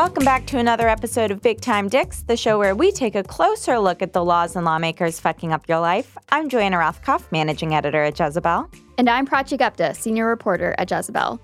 Welcome back to another episode of Big Time Dicks, the show where we take a closer look at the laws and lawmakers fucking up your life. I'm Joanna Rothkopf, managing editor at Jezebel. And I'm Prachi Gupta, senior reporter at Jezebel.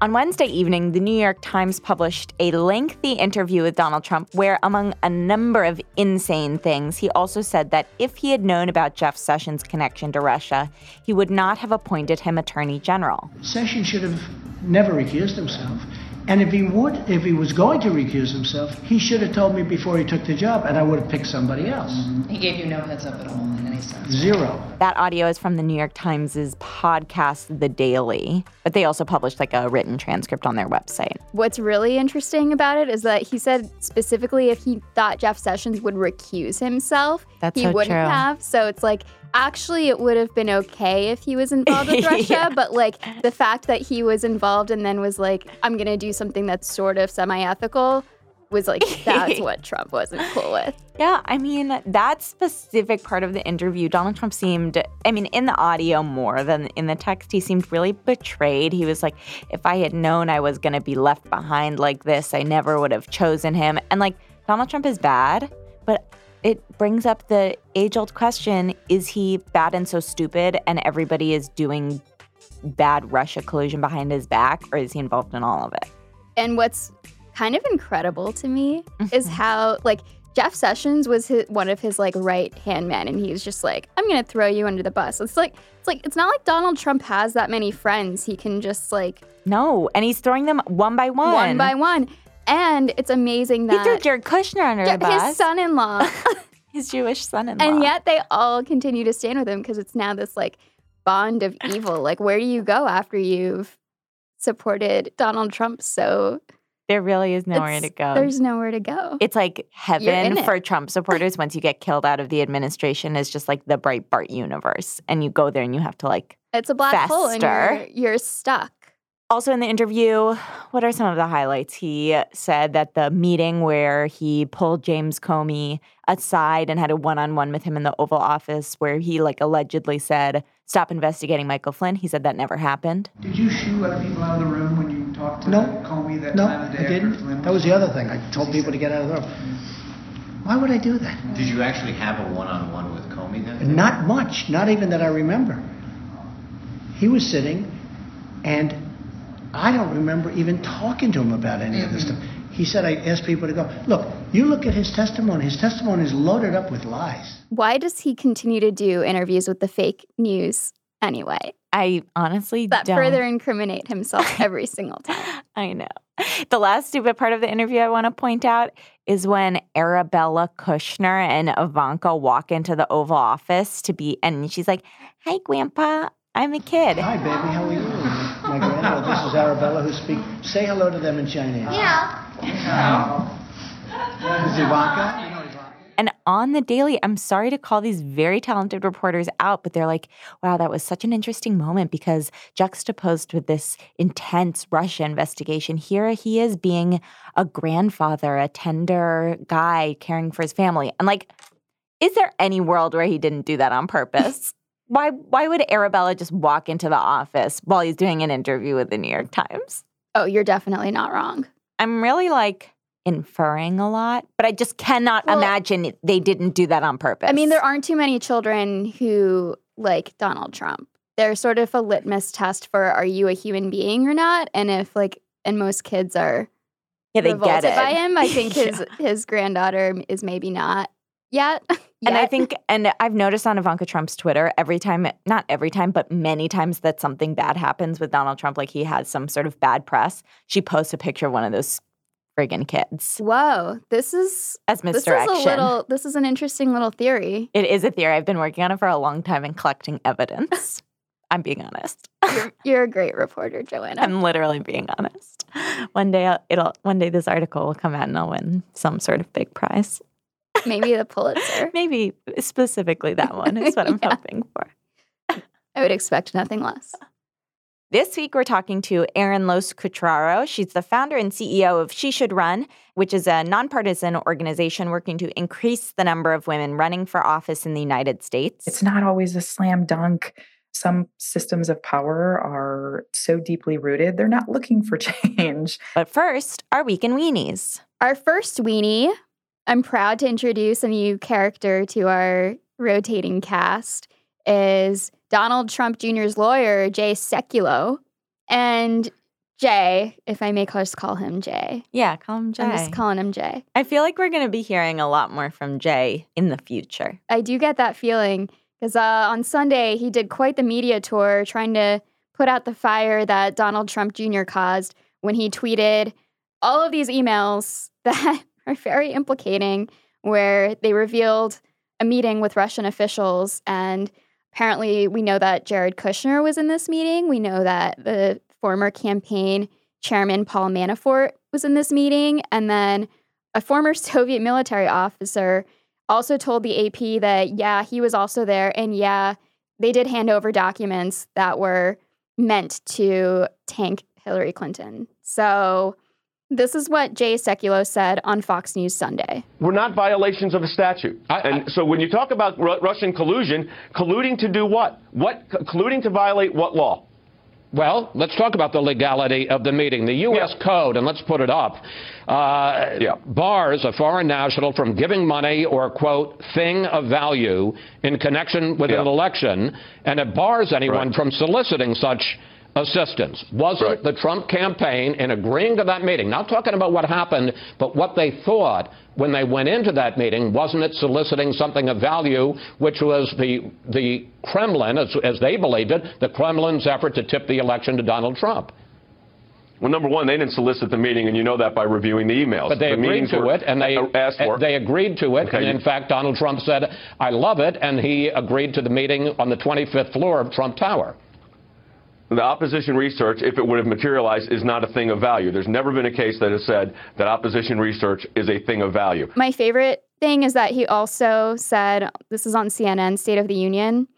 On Wednesday evening, the New York Times published a lengthy interview with Donald Trump where, among a number of insane things, he also said that if he had known about Jeff Sessions' connection to Russia, he would not have appointed him attorney general. Sessions should have never recused himself. And if he would, if he was going to recuse himself, he should have told me before he took the job, and I would have picked somebody else. He gave you no heads up at all in any sense. Zero. That audio is from the New York Times' podcast, The Daily, but they also published like a written transcript on their website. What's really interesting about it is that he said specifically if he thought Jeff Sessions would recuse himself, That's he so wouldn't true. have. So it's like actually it would have been okay if he was involved with Russia, Yeah. but like the fact that he was involved and then was like, I'm gonna do something that's sort of semi-ethical was like that's what Trump wasn't cool with. Yeah, I mean, that specific part of the interview, Donald Trump seemed, I mean, in the audio more than in the text, he seemed really betrayed. He was like, if I had known I was going to be left behind like this, I never would have chosen him. And like, Donald Trump is bad, but it brings up the age old question is he bad and so stupid, and everybody is doing bad Russia collusion behind his back, or is he involved in all of it? And what's kind of incredible to me Mm-hmm. is how like Jeff Sessions was his, one of his like right hand men, and he's just like, I'm gonna throw you under the bus. It's like it's like it's not like Donald Trump has that many friends. He can just like No, and he's throwing them one by one. one by one. And it's amazing He that threw Jared Kushner under the bus. his son-in-law, his Jewish son-in-law. and yet they all continue to stand with him because it's now this like bond of evil. Like, where do you go after you've supported Donald Trump so there really is nowhere to go. There's nowhere to go. it's like heaven it. for Trump supporters once you get killed out of the administration is just like the Breitbart universe. And you go there and you have to like It's a black hole, and you're, you're stuck. Also, in the interview, what are some of the highlights? He said that the meeting where he pulled James Comey aside and had a one on one with him in the Oval Office, where he like allegedly said, Stop investigating Michael Flynn. He said that never happened. Did you shoo other people out of the room when you talked to No. Comey that No, time of I day after didn't. Flynn? That was the other thing. I told people to get out of the room. Why would I do that? Did you actually have a one-on-one with Comey then? Not much, not even that I remember. He was sitting, and I don't remember even talking to him about any of this mm-hmm. stuff. He said, I asked people to go, look, you look at his testimony. His testimony is loaded up with lies. Why does he continue to do interviews with the fake news anyway? I honestly That don't. further incriminate himself every single time. I know. The last stupid part of the interview I want to point out is when Arabella Kushner and Ivanka walk into the Oval Office to be, and she's like, Hi, Grandpa, I'm a kid. Hi, baby, how are you? My grandmother, this is Arabella who speaks. Say hello to them in Chinese. This is Ivanka. Ivanka. And on the daily, I'm sorry to call these very talented reporters out, but they're like, wow, that was such an interesting moment because juxtaposed with this intense Russia investigation, here he is being a grandfather, a tender guy caring for his family. And like, is there any world where he didn't do that on purpose? Why why would Arabella just walk into the office while he's doing an interview with the New York Times? Oh, you're definitely not wrong. I'm really like inferring a lot, but I just cannot Well- imagine they didn't do that on purpose. I mean, there aren't too many children who like Donald Trump. They're sort of a litmus test for are you a human being or not? And if like, and most kids are yeah, they get it. by him. I think Yeah. his his granddaughter is maybe not yet. And I think, and I've noticed on Ivanka Trump's Twitter, every time, not every time, but many times that something bad happens with Donald Trump, like he has some sort of bad press, she posts a picture of one of those friggin' kids Whoa, this is as this is a little. This is an interesting little theory. it is a theory. I've been working on it for a long time and collecting evidence. I'm being honest. You're, you're a great reporter, Joanna. I'm literally being honest. One day, I'll, it'll. One day, this article will come out and I'll win some sort of big prize. Maybe the Pulitzer. Maybe specifically that one is what I'm Yeah. hoping for. I would expect nothing less. This week, we're talking to Erin Loos Cutraro. She's the founder and CEO of She Should Run, which is a nonpartisan organization working to increase the number of women running for office in the United States. It's not always a slam dunk. Some systems of power are so deeply rooted, they're not looking for change. But first, our week in weenies. Our first weenie, I'm proud to introduce a new character to our rotating cast, is Donald Trump Jr.'s lawyer, Jay Sekulow. And Jay, if I may just call him Jay. Yeah, call him Jay. I'm just calling him Jay. I feel like we're going to be hearing a lot more from Jay in the future. I do get that feeling because uh, on Sunday he did quite the media tour trying to put out the fire that Donald Trump Jr. caused when he tweeted all of these emails that are very implicating, where they revealed a meeting with Russian officials. And apparently, we know that Jared Kushner was in this meeting. We know that the former campaign chairman Paul Manafort was in this meeting. And then a former Soviet military officer also told the AP that, yeah, he was also there. And yeah, they did hand over documents that were meant to tank Hillary Clinton. So this is what Jay Sekulow said on Fox News Sunday. We're not violations of a statute. I- and I- so when you talk about Ru- Russian collusion, colluding to do what? What colluding to violate what law? Well, let's talk about the legality of the meeting. The U.S. Yeah. Code, and let's put it up, uh, Yeah. bars a foreign national from giving money or, quote, thing of value in connection with Yeah. an election, and it bars anyone Right. from soliciting such assistance. Wasn't Right. the Trump campaign in agreeing to that meeting, not talking about what happened, but what they thought when they went into that meeting, wasn't it soliciting something of value, which was the, the Kremlin, as, as they believed it, the Kremlin's effort to tip the election to Donald Trump? Well, number one, they didn't solicit the meeting, and you know that by reviewing the emails. But they the agreed to it, and they asked for. they agreed to it. Okay, And in fact, Donald Trump said, "I love it," and he agreed to the meeting on the 25th floor of Trump Tower. The opposition research, if it would have materialized, is not a thing of value. There's never been a case that has said that opposition research is a thing of value. My favorite thing is that he also said, this is on CNN, State of the Union.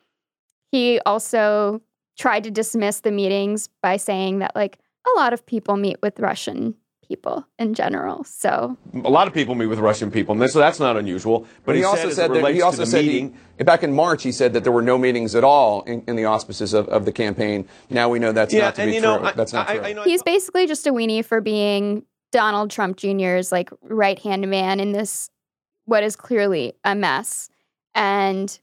He also tried to dismiss the meetings by saying that, like, a lot of people meet with Russian people in general. So A lot of people meet with Russian people, and so that's not unusual. But he, also said, that he also said meeting, he, back in March he said that there were no meetings at all in, in the auspices of, of the campaign. Now we know that's yeah, not to and be you know, true. I, that's not I, true. I know he's basically just a weenie for being Donald Trump Jr.'s like right hand man in this what is clearly a mess. And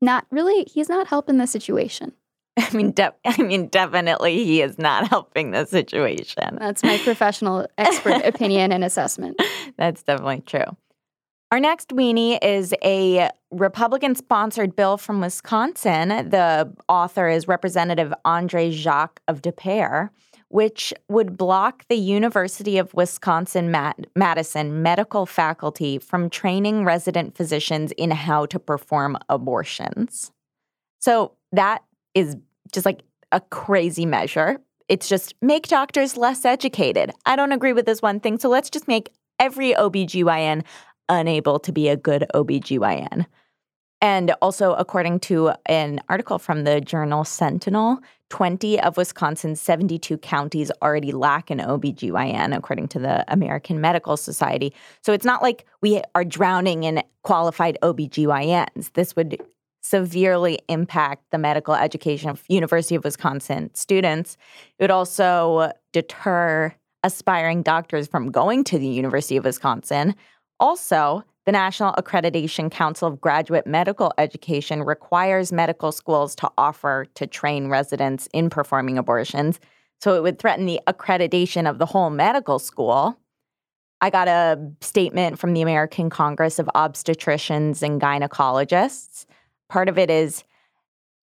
not really he's not helping the situation. I mean, de- I mean, definitely he is not helping the situation. That's my professional expert opinion and assessment. That's definitely true. Our next weenie is a Republican sponsored bill from Wisconsin. The author is Representative Andre Jacque of De Pere, which would block the University of Wisconsin Mad- Madison medical faculty from training resident physicians in how to perform abortions. So that is just like a crazy measure. It's just make doctors less educated. I don't agree with this one thing, so let's just make every OBGYN unable to be a good OBGYN. And also, according to an article from the journal Sentinel, 20 of Wisconsin's 72 counties already lack an OBGYN, according to the American Medical Society. So it's not like we are drowning in qualified OBGYNs. This would severely impact the medical education of University of Wisconsin students. It would also deter aspiring doctors from going to the University of Wisconsin. Also, the National Accreditation Council of Graduate Medical Education requires medical schools to offer to train residents in performing abortions. So it would threaten the accreditation of the whole medical school. I got a statement from the American Congress of Obstetricians and Gynecologists. Part of it is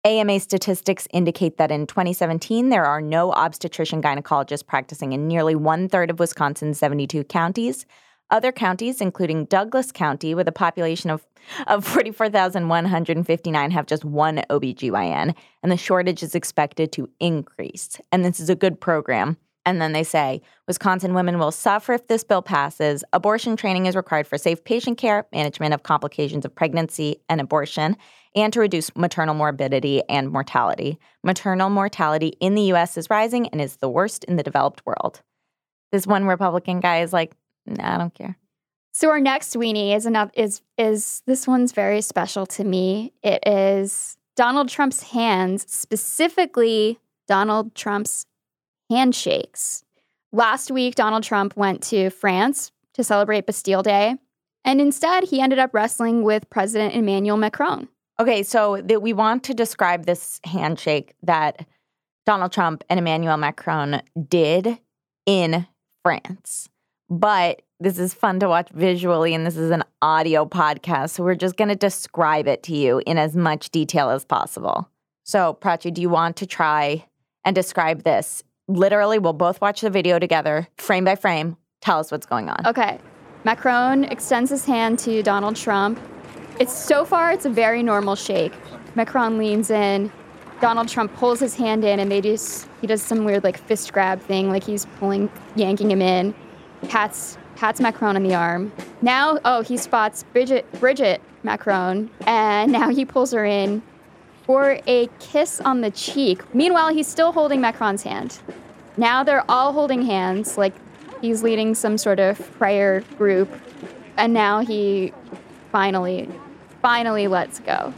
AMA statistics indicate that in 2017, there are no obstetrician gynecologists practicing in nearly one third of Wisconsin's 72 counties. Other counties, including Douglas County, with a population of, of 44,159, have just one OBGYN, and the shortage is expected to increase. And this is a good program. And then they say Wisconsin women will suffer if this bill passes. Abortion training is required for safe patient care, management of complications of pregnancy and abortion, and to reduce maternal morbidity and mortality. Maternal mortality in the US is rising and is the worst in the developed world. This one Republican guy is like, nah, I don't care. So our next weenie is enough is is this one's very special to me. It is Donald Trump's hands, specifically Donald Trump's handshakes. Last week, Donald Trump went to France to celebrate Bastille Day, and instead, he ended up wrestling with President Emmanuel Macron. Okay, so we want to describe this handshake that Donald Trump and Emmanuel Macron did in France. But this is fun to watch visually, and this is an audio podcast. So we're just going to describe it to you in as much detail as possible. So, Prachi, do you want to try and describe this? Literally, we'll both watch the video together, frame by frame. Tell us what's going on. Okay. Macron extends his hand to Donald Trump. It's so far, it's a very normal shake. Macron leans in. Donald Trump pulls his hand in, and they just he does some weird like fist grab thing, like he's pulling, yanking him in. Pats pats Macron on the arm. Now, oh, he spots Brigitte Brigitte Macron, and now he pulls her in for a kiss on the cheek. Meanwhile, he's still holding Macron's hand. Now they're all holding hands, like he's leading some sort of prayer group, and now he finally, finally lets go.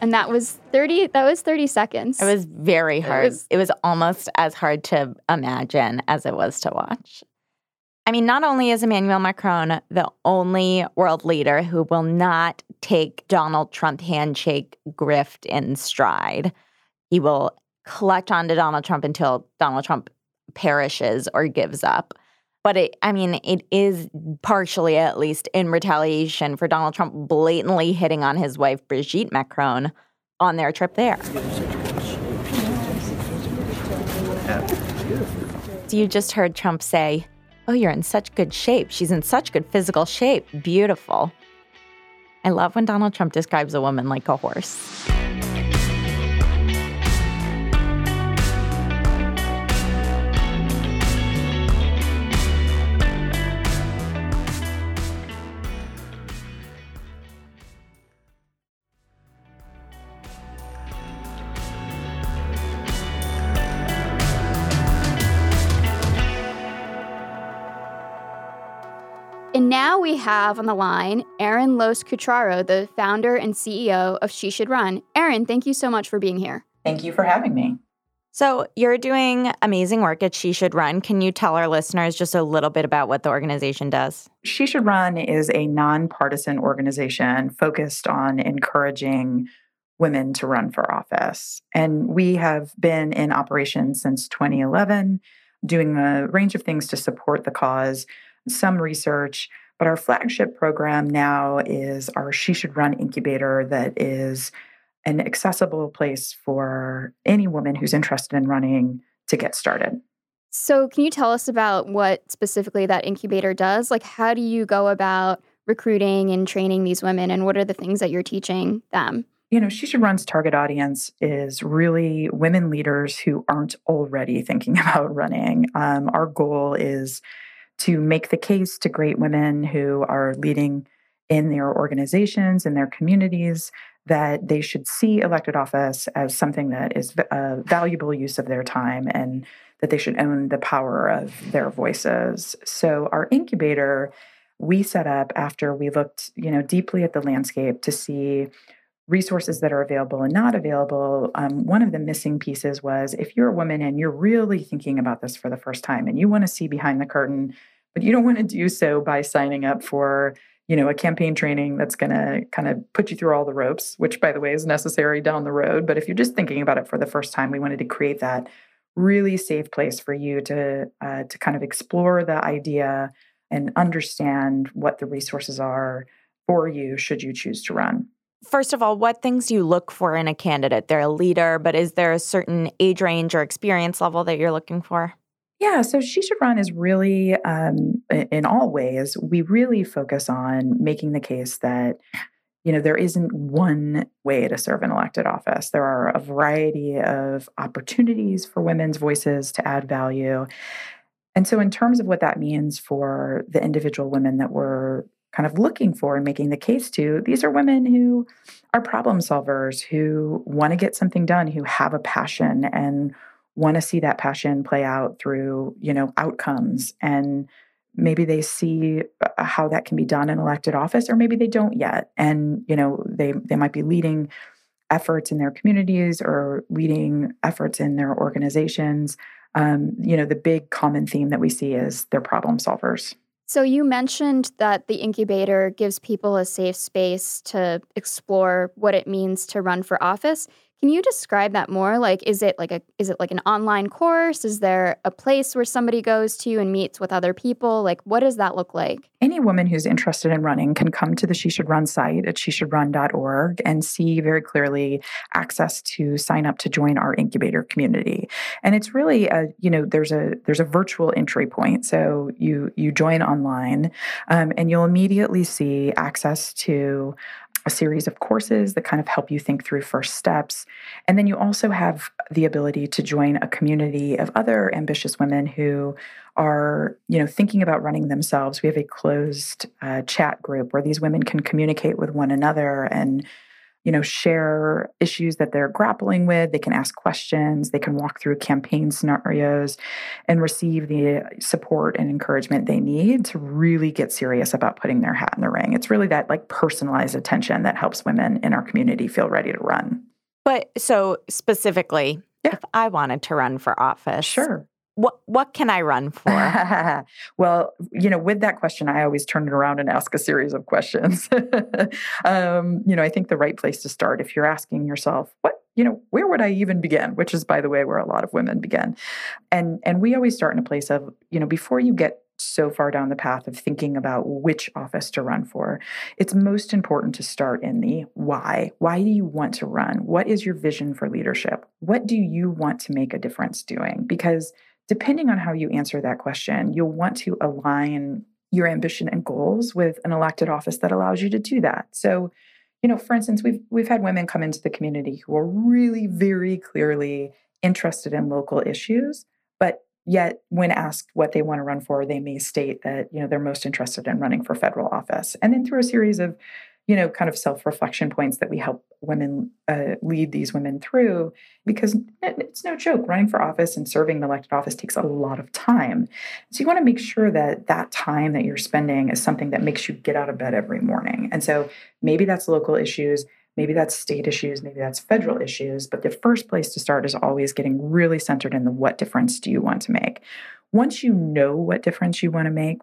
And that was 30 that was 30 seconds. It was very hard. It was, it was almost as hard to imagine as it was to watch. I mean, not only is Emmanuel Macron the only world leader who will not take Donald Trump handshake grift in stride, he will clutch onto Donald Trump until Donald Trump perishes or gives up. But it, I mean, it is partially, at least, in retaliation for Donald Trump blatantly hitting on his wife, Brigitte Macron, on their trip there. You just heard Trump say, Oh, you're in such good shape. She's in such good physical shape. Beautiful. I love when Donald Trump describes a woman like a horse. Have on the line Erin Loos Cutraro, the founder and CEO of She Should Run. Erin, thank you so much for being here. Thank you for having me. So, you're doing amazing work at She Should Run. Can you tell our listeners just a little bit about what the organization does? She Should Run is a nonpartisan organization focused on encouraging women to run for office. And we have been in operation since 2011, doing a range of things to support the cause some research, but our flagship program now is our She Should Run incubator that is an accessible place for any woman who's interested in running to get started. So, can you tell us about what specifically that incubator does? Like, how do you go about recruiting and training these women, and what are the things that you're teaching them? You know, She Should Run's target audience is really women leaders who aren't already thinking about running. Um, our goal is to make the case to great women who are leading in their organizations and their communities that they should see elected office as something that is a valuable use of their time and that they should own the power of their voices. So our incubator we set up after we looked, you know, deeply at the landscape to see resources that are available and not available. Um, one of the missing pieces was if you're a woman and you're really thinking about this for the first time and you want to see behind the curtain but you don't want to do so by signing up for you know a campaign training that's going to kind of put you through all the ropes which by the way is necessary down the road but if you're just thinking about it for the first time we wanted to create that really safe place for you to uh, to kind of explore the idea and understand what the resources are for you should you choose to run First of all, what things do you look for in a candidate? They're a leader, but is there a certain age range or experience level that you're looking for? Yeah, so She Should Run is really, um, in all ways, we really focus on making the case that, you know, there isn't one way to serve an elected office. There are a variety of opportunities for women's voices to add value. And so, in terms of what that means for the individual women that we're kind of looking for and making the case to, these are women who are problem solvers, who want to get something done, who have a passion and want to see that passion play out through you know outcomes. And maybe they see uh, how that can be done in elected office or maybe they don't yet. And you know they they might be leading efforts in their communities or leading efforts in their organizations, um, you know, the big common theme that we see is they're problem solvers. So, you mentioned that the incubator gives people a safe space to explore what it means to run for office. Can you describe that more? Like, is it like a is it like an online course? Is there a place where somebody goes to and meets with other people? Like, what does that look like? Any woman who's interested in running can come to the She Should Run site at sheshouldrun.org and see very clearly access to sign up to join our incubator community. And it's really a you know there's a there's a virtual entry point. So you you join online, um, and you'll immediately see access to a series of courses that kind of help you think through first steps. And then you also have the ability to join a community of other ambitious women who are, you know, thinking about running themselves. We have a closed uh, chat group where these women can communicate with one another and you know, share issues that they're grappling with. They can ask questions. They can walk through campaign scenarios and receive the support and encouragement they need to really get serious about putting their hat in the ring. It's really that like personalized attention that helps women in our community feel ready to run. But so specifically, yeah. if I wanted to run for office, sure what what can I run for? well, you know, with that question, I always turn it around and ask a series of questions. um, you know, I think the right place to start if you're asking yourself, what, you know, where would I even begin? Which is, by the way, where a lot of women begin. And and we always start in a place of, you know, before you get so far down the path of thinking about which office to run for, it's most important to start in the why. Why do you want to run? What is your vision for leadership? What do you want to make a difference doing? Because depending on how you answer that question, you'll want to align your ambition and goals with an elected office that allows you to do that. So, you know, for instance, we've we've had women come into the community who are really very clearly interested in local issues, but yet when asked what they want to run for, they may state that, you know, they're most interested in running for federal office. And then through a series of you know, kind of self reflection points that we help women uh, lead these women through because it's no joke. Running for office and serving an elected office takes a lot of time. So you want to make sure that that time that you're spending is something that makes you get out of bed every morning. And so maybe that's local issues. Maybe that's state issues, maybe that's federal issues, but the first place to start is always getting really centered in the what difference do you want to make. Once you know what difference you want to make,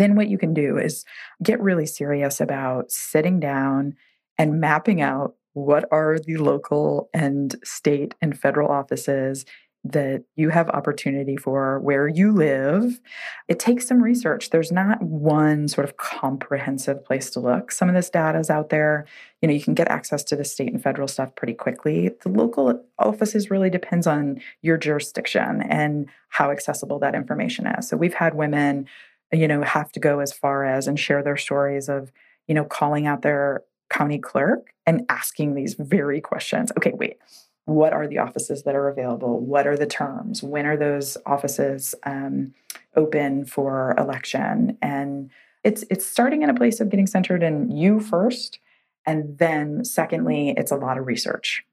then what you can do is get really serious about sitting down and mapping out what are the local and state and federal offices that you have opportunity for where you live. It takes some research. There's not one sort of comprehensive place to look. Some of this data is out there. You know, you can get access to the state and federal stuff pretty quickly. The local offices really depends on your jurisdiction and how accessible that information is. So we've had women you know, have to go as far as and share their stories of, you know, calling out their county clerk and asking these very questions. Okay, wait, what are the offices that are available? What are the terms? When are those offices um, open for election? And it's it's starting in a place of getting centered in you first, and then secondly, it's a lot of research.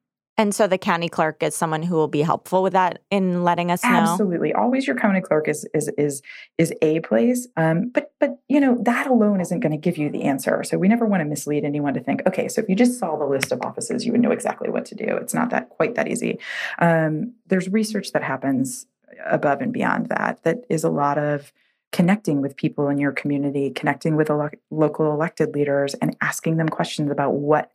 And so the county clerk is someone who will be helpful with that in letting us know. Absolutely, always your county clerk is is is is a place, um, but but you know that alone isn't going to give you the answer. So we never want to mislead anyone to think, okay, so if you just saw the list of offices, you would know exactly what to do. It's not that quite that easy. Um, there's research that happens above and beyond that. That is a lot of connecting with people in your community, connecting with local elected leaders, and asking them questions about what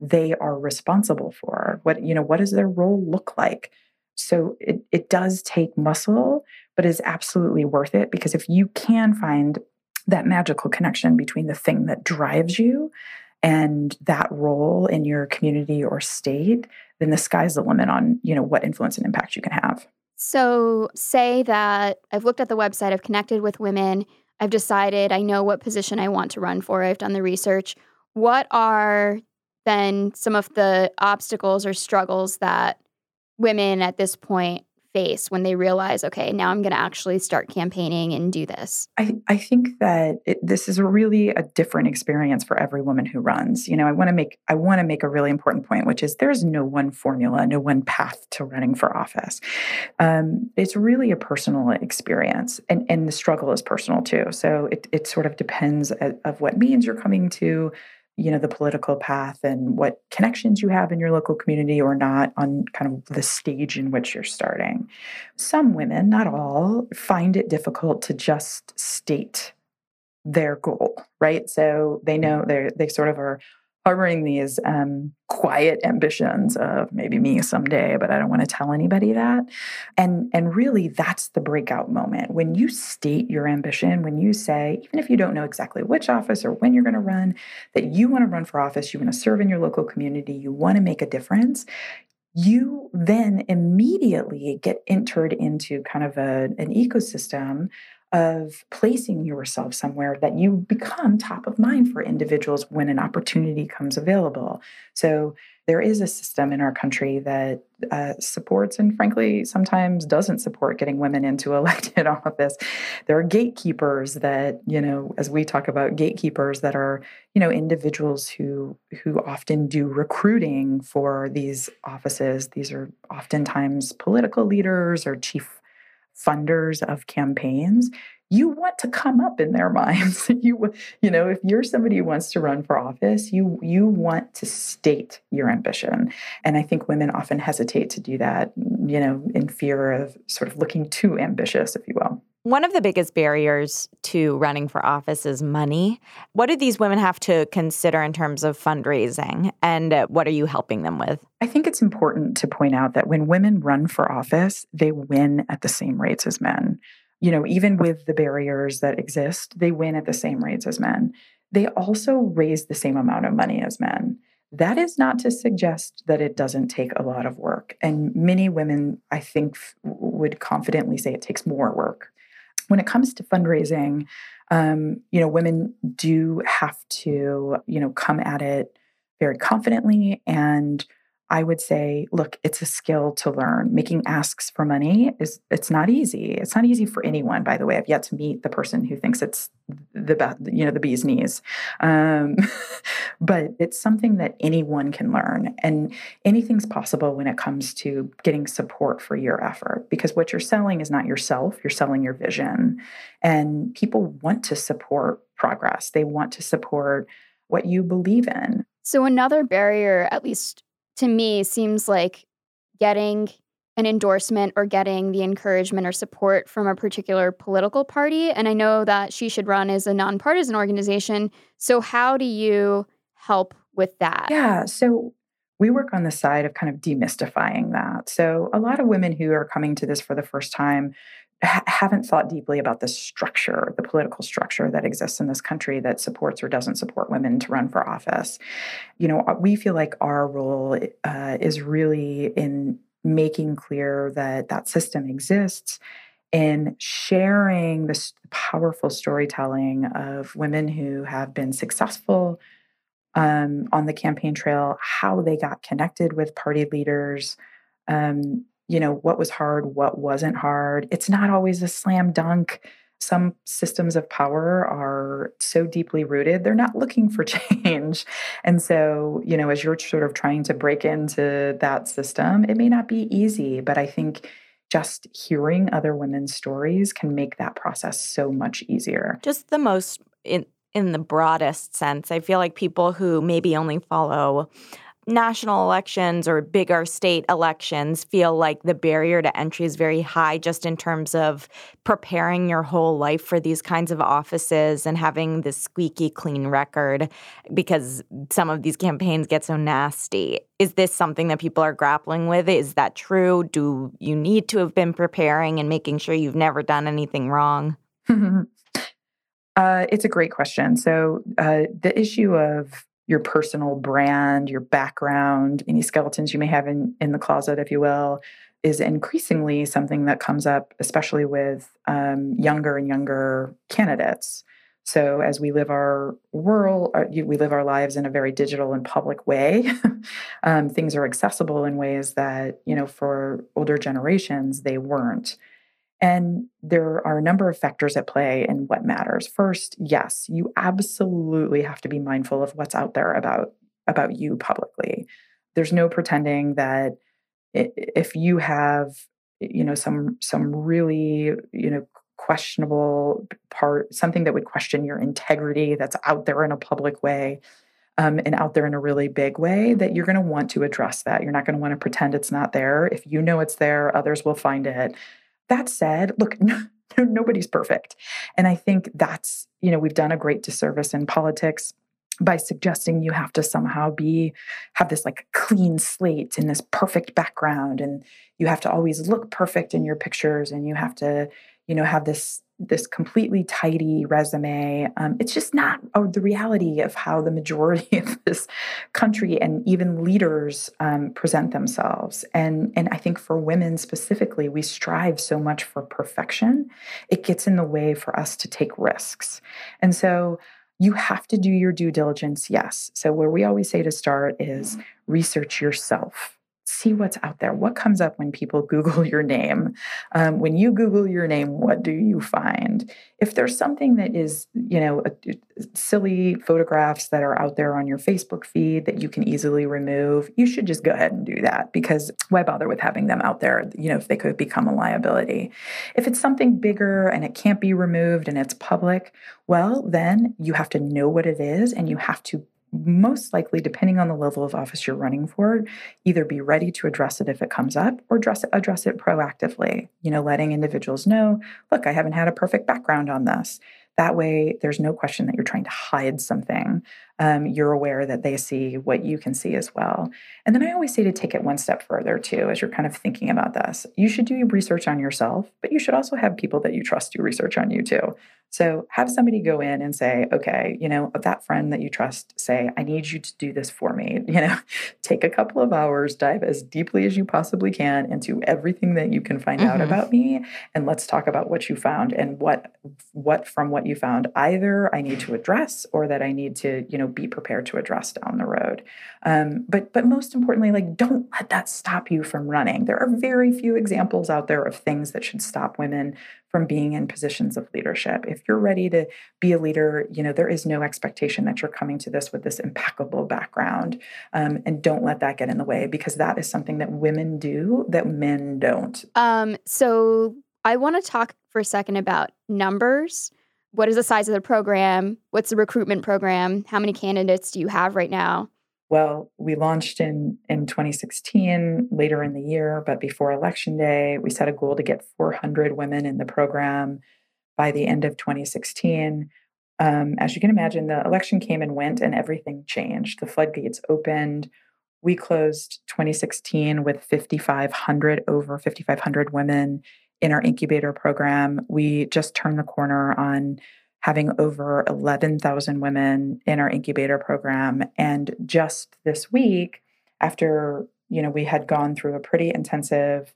they are responsible for what you know what does their role look like? So it, it does take muscle but is absolutely worth it because if you can find that magical connection between the thing that drives you and that role in your community or state then the sky's the limit on you know what influence and impact you can have. So say that i've looked at the website i've connected with women i've decided i know what position i want to run for i've done the research. What are then some of the obstacles or struggles that women at this point face when they realize, okay, now I'm going to actually start campaigning and do this? I, I think that it, this is really a different experience for every woman who runs. You know, I want to make I want to make a really important point, which is there's no one formula, no one path to running for office. Um, it's really a personal experience, and and the struggle is personal too. So it it sort of depends of what means you're coming to you know the political path and what connections you have in your local community or not on kind of the stage in which you're starting. Some women not all find it difficult to just state their goal right? So they know mm-hmm. they they sort of are harboring these um, quiet ambitions of maybe me someday, but I don't want to tell anybody that. And and really, that's the breakout moment when you state your ambition. When you say, even if you don't know exactly which office or when you're going to run, that you want to run for office, you want to serve in your local community, you want to make a difference. You then immediately get entered into kind of a, an ecosystem of placing yourself somewhere that you become top of mind for individuals when an opportunity comes available. So there is a system in our country that uh, supports and frankly sometimes doesn't support getting women into elected office. There are gatekeepers that, you know, as we talk about gatekeepers that are, you know, individuals who who often do recruiting for these offices. These are oftentimes political leaders or chief funders of campaigns you want to come up in their minds. You you know if you're somebody who wants to run for office you you want to state your ambition. And i think women often hesitate to do that you know in fear of sort of looking too ambitious if you will one of the biggest barriers to running for office is money. What do these women have to consider in terms of fundraising, and uh, what are you helping them with? I think it's important to point out that when women run for office, they win at the same rates as men. You know, even with the barriers that exist, they win at the same rates as men. They also raise the same amount of money as men. That is not to suggest that it doesn't take a lot of work. And many women, I think, would confidently say it takes more work when it comes to fundraising, um, you know, women do have to, you know, come at it very confidently and I would say, look, it's a skill to learn. Making asks for money is it's not easy. It's not easy for anyone, by the way. I've yet to meet the person who thinks it's the you know, the bee's knees. Um, but it's something that anyone can learn. And anything's possible when it comes to getting support for your effort. Because what you're selling is not yourself, you're selling your vision. And people want to support progress. They want to support what you believe in. So another barrier, at least to me seems like getting an endorsement or getting the encouragement or support from a particular political party. And I know that She Should Run is a nonpartisan organization. So, how do you help with that? Yeah. So, we work on the side of kind of demystifying that. So, a lot of women who are coming to this for the first time ha- haven't thought deeply about the structure, the political structure that exists in this country that supports or doesn't support women to run for office. You know, we feel like our role uh, is really in making clear that that system exists in sharing this powerful storytelling of women who have been successful um, on the campaign trail, how they got connected with party leaders, um, you know, what was hard, what wasn't hard. It's not always a slam dunk. Some systems of power are so deeply rooted, they're not looking for change. And so, you know, as you're sort of trying to break into that system, it may not be easy, but I think just hearing other women's stories can make that process so much easier. Just the most in in the broadest sense, I feel like people who maybe only follow national elections or bigger state elections feel like the barrier to entry is very high just in terms of preparing your whole life for these kinds of offices and having this squeaky clean record because some of these campaigns get so nasty. Is this something that people are grappling with? Is that true? Do you need to have been preparing and making sure you've never done anything wrong? uh, it's a great question. So, uh, the issue of your personal brand, your background, any skeletons you may have in, in the closet, if you will, is increasingly something that comes up, especially with um, younger and younger candidates. So as we live our world, uh, we live our lives in a very digital and public way. um, things are accessible in ways that you know for older generations they weren't. And there are a number of factors at play in what matters. First, yes, you absolutely have to be mindful of what's out there about about you publicly. There's no pretending that if you have you know some some really you know questionable part something that would question your integrity that's out there in a public way um, and out there in a really big way, that you're going to want to address that. You're not going to want to pretend it's not there. If you know it's there, others will find it. That said, look, nobody's perfect. And I think that's, you know, we've done a great disservice in politics by suggesting you have to somehow be have this like clean slate and this perfect background and you have to always look perfect in your pictures and you have to you know have this this completely tidy resume. Um, it's just not oh, the reality of how the majority of this country and even leaders um, present themselves. And and i think for women specifically we strive so much for perfection. It gets in the way for us to take risks. And so you have to do your due diligence, yes. So, where we always say to start is research yourself see what's out there. What comes up when people Google your name? Um, when you Google your name, what do you find? If there's something that is, you know, a, a, silly photographs that are out there on your Facebook feed that you can easily remove, you should just go ahead and do that because why bother with having them out there, you know, if they could become a liability. If it's something bigger and it can't be removed and it's public, well, then you have to know what it is and you have to most likely, depending on the level of office you're running for, either be ready to address it if it comes up or address it, address it proactively. You know, letting individuals know, look, I haven't had a perfect background on this. That way, there's no question that you're trying to hide something. Um, you're aware that they see what you can see as well. And then I always say to take it one step further too, as you're kind of thinking about this. You should do research on yourself, but you should also have people that you trust do research on you too. So have somebody go in and say, okay, you know, that friend that you trust, say, I need you to do this for me. You know, take a couple of hours, dive as deeply as you possibly can into everything that you can find mm-hmm. out about me, and let's talk about what you found and what what from what you found either I need to address or that I need to, you know, be prepared to address down the road. Um, but but most importantly, like don't let that stop you from running. There are very few examples out there of things that should stop women from being in positions of leadership. If you're ready to be a leader, you know, there is no expectation that you're coming to this with this impeccable background. Um, and don't let that get in the way because that is something that women do that men don't. Um, so I want to talk for a second about numbers. What is the size of the program? What's the recruitment program? How many candidates do you have right now? Well, we launched in in 2016, later in the year, but before election day, we set a goal to get 400 women in the program by the end of 2016. Um, as you can imagine, the election came and went, and everything changed. The floodgates opened. We closed 2016 with 5,500, over 5,500 women in our incubator program. We just turned the corner on having over 11,000 women in our incubator program. And just this week, after you know we had gone through a pretty intensive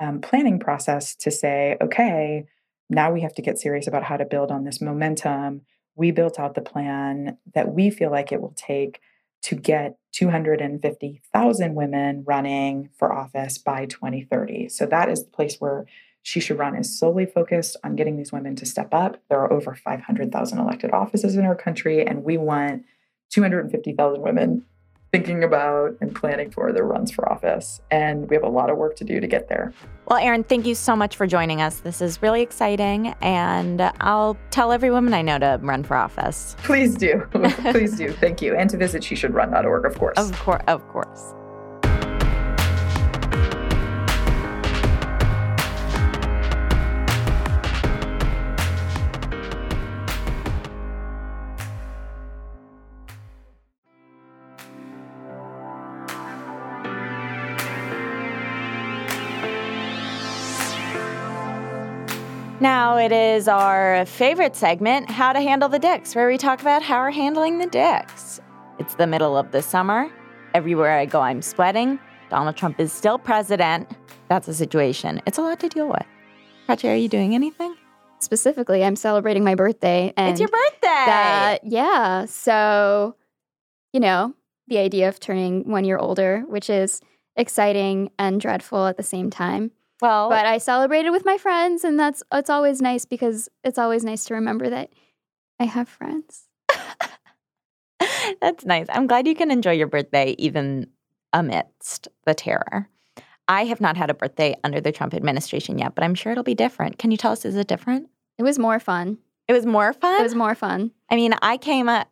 um, planning process to say, okay, now we have to get serious about how to build on this momentum. We built out the plan that we feel like it will take to get 250,000 women running for office by 2030. So that is the place where she Should Run is solely focused on getting these women to step up. There are over 500,000 elected offices in our country, and we want 250,000 women thinking about and planning for their runs for office. And we have a lot of work to do to get there. Well, Erin, thank you so much for joining us. This is really exciting. And I'll tell every woman I know to run for office. Please do. Please do. Thank you. And to visit she should sheshouldrun.org, of course. Of course. Of course. Now it is our favorite segment, How to Handle the Dicks, where we talk about how we're handling the dicks. It's the middle of the summer. Everywhere I go, I'm sweating. Donald Trump is still president. That's a situation. It's a lot to deal with. Prachi, are you doing anything? Specifically, I'm celebrating my birthday. And it's your birthday! That, yeah. So, you know, the idea of turning one year older, which is exciting and dreadful at the same time. Well, but I celebrated with my friends, and that's it's always nice because it's always nice to remember that I have friends. that's nice. I'm glad you can enjoy your birthday even amidst the terror. I have not had a birthday under the Trump administration yet, but I'm sure it'll be different. Can you tell us, is it different? It was more fun. It was more fun? It was more fun. I mean, I came up,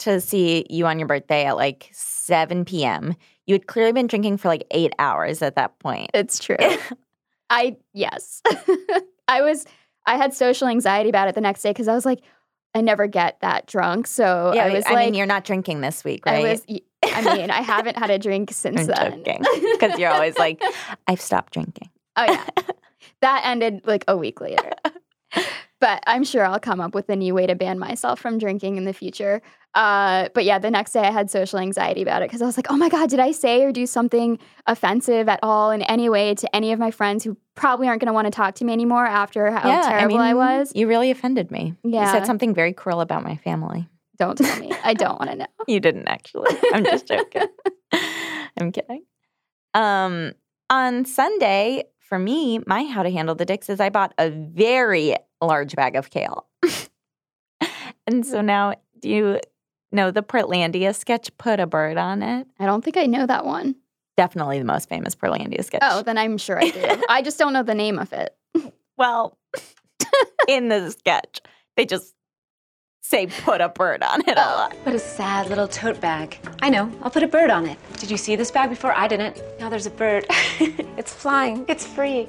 to see you on your birthday at like 7 p.m. You had clearly been drinking for like eight hours at that point. It's true. I yes. I was I had social anxiety about it the next day because I was like, I never get that drunk. So yeah, I was I like, mean, you're not drinking this week, right? I was. I mean, I haven't had a drink since I'm then. because you're always like, I've stopped drinking. Oh yeah, that ended like a week later. But I'm sure I'll come up with a new way to ban myself from drinking in the future. Uh, but yeah, the next day I had social anxiety about it because I was like, oh my God, did I say or do something offensive at all in any way to any of my friends who probably aren't going to want to talk to me anymore after how yeah, terrible I, mean, was? You really offended me. Yeah. You said something very cruel about my family. Don't tell me. I don't want to know. You didn't actually. I'm just joking. I'm kidding. Um, on Sunday, for me, my how to handle the dicks is I bought a very large bag of kale. and so now, do you know the Portlandia sketch? Put a bird on it. I don't think I know that one. Definitely the most famous Portlandia sketch. Oh, then I'm sure I do. I just don't know the name of it. Well, in the sketch, they just say put a bird on it a oh. lot. What a sad little tote bag. I know. I'll put a bird on it. Did you see this bag before? I didn't. Now there's a bird. it's flying. It's free.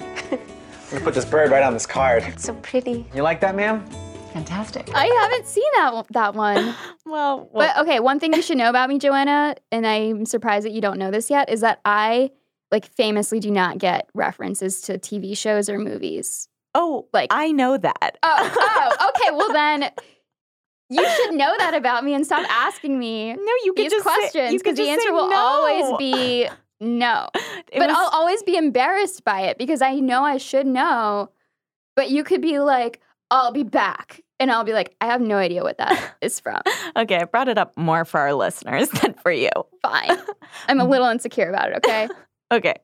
I'm gonna put this bird right on this card. It's so pretty. You like that, ma'am? Fantastic. I haven't seen that one- that one. Well, But okay, one thing you should know about me, Joanna, and I'm surprised that you don't know this yet, is that I like famously do not get references to TV shows or movies. oh, Like, I know that. oh, oh, okay. Well, then you should know that about me and stop asking me No, you could these just questions because the answer will no. always be no. It but was- I'll always be embarrassed by it because I know I should know. But you could be like, I'll be back. And I'll be like, I have no idea what that is from. okay, I brought it up more for our listeners than for you. Fine. I'm a little insecure about it, okay? Okay.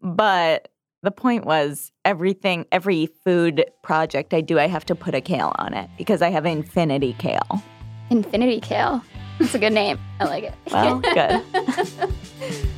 But the point was everything, every food project I do, I have to put a kale on it because I have infinity kale. Infinity Kale. That's a good name. I like it. Well, good.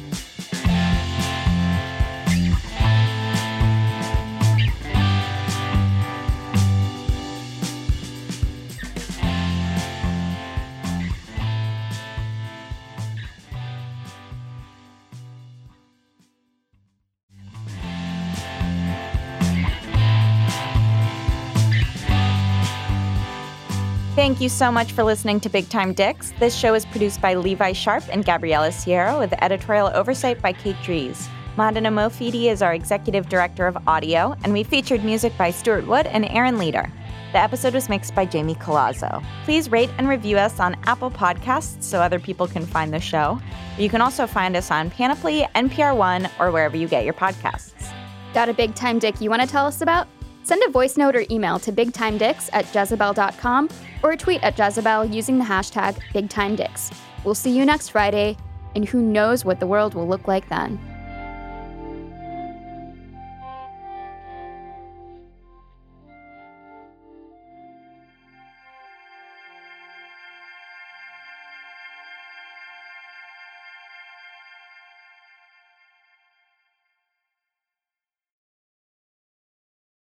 Thank you so much for listening to Big Time Dicks. This show is produced by Levi Sharpe and Gabriella Sierra with editorial oversight by Kate Dries. Mandana Mofidi is our executive director of audio, and we featured music by Stuart Wood and Aaron Leader. The episode was mixed by Jamie Colazzo. Please rate and review us on Apple Podcasts so other people can find the show. You can also find us on Panoply, NPR One, or wherever you get your podcasts. Got a big time dick you want to tell us about? Send a voice note or email to bigtimedicks at jezebel.com or tweet at Jezebel using the hashtag BigTimeDicks. We'll see you next Friday, and who knows what the world will look like then.